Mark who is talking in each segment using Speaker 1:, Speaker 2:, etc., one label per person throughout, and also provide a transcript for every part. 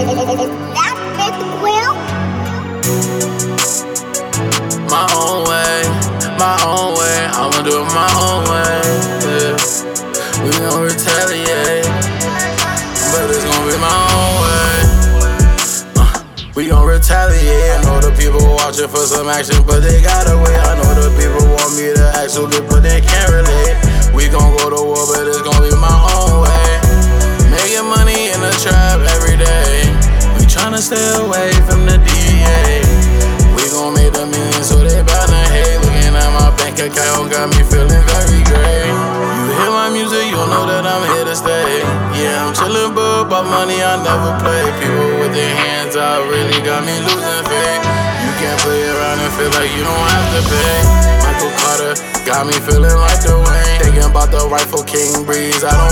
Speaker 1: My own way, my own way, I'ma do it my own way. Yeah. We don't retaliate, but it's gonna be my own way. Uh, we gon' retaliate. I know the people watching for some action, but they gotta wait. I know the people want me to act actually, but they can't relate. We gon' go to war, but it's gon' be my own way. Account got me feeling very great. You hear my music, you'll know that I'm here to stay. Yeah, I'm chillin', but about money I never play. People with their hands out really got me losing faith. You can't play around and feel like you don't have to pay. Michael Carter got me feeling like the Wayne. Thinking about the rightful king breeze, I don't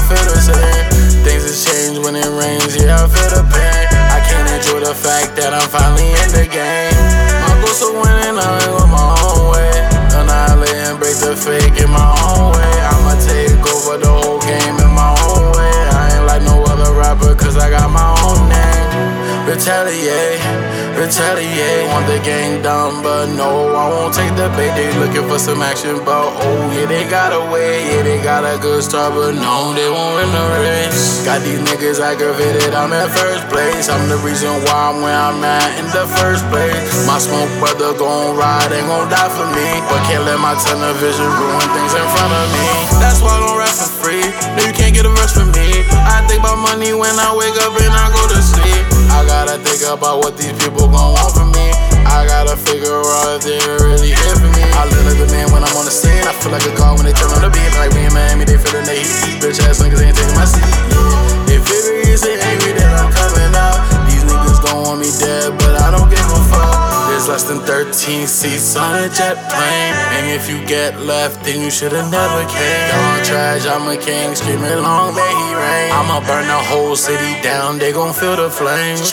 Speaker 1: Retaliate, retaliate. Want the gang done, but no, I won't take the bait. They looking for some action, but oh, yeah, they got away. Yeah, they got a good start, but no, they won't win the race. Got these niggas aggravated, I'm in first place. I'm the reason why I'm where I'm at in the first place. My smoke brother gon' ride, ain't gon' die for me. But can't let my television ruin things in front of me. That's why I don't rap for free. No, you can't get a verse from me. I think about money when I wake up and I. Think about what these people gon' want from me. I gotta figure out if they're really here for me. I look like the man when I'm on the scene. I feel like a car when they turn on the beat. Like we in Miami, they feelin' they heat. Bitch ass niggas ain't taking my seat. If it is angry that I'm coming out, these niggas gon' want me dead, but I don't give a fuck. There's less than 13 seats on a jet plane. And if you get left, then you should've never came. Trash, I'm a king, screaming long may he reign. I'ma burn the whole city down, they gon' feel the flames.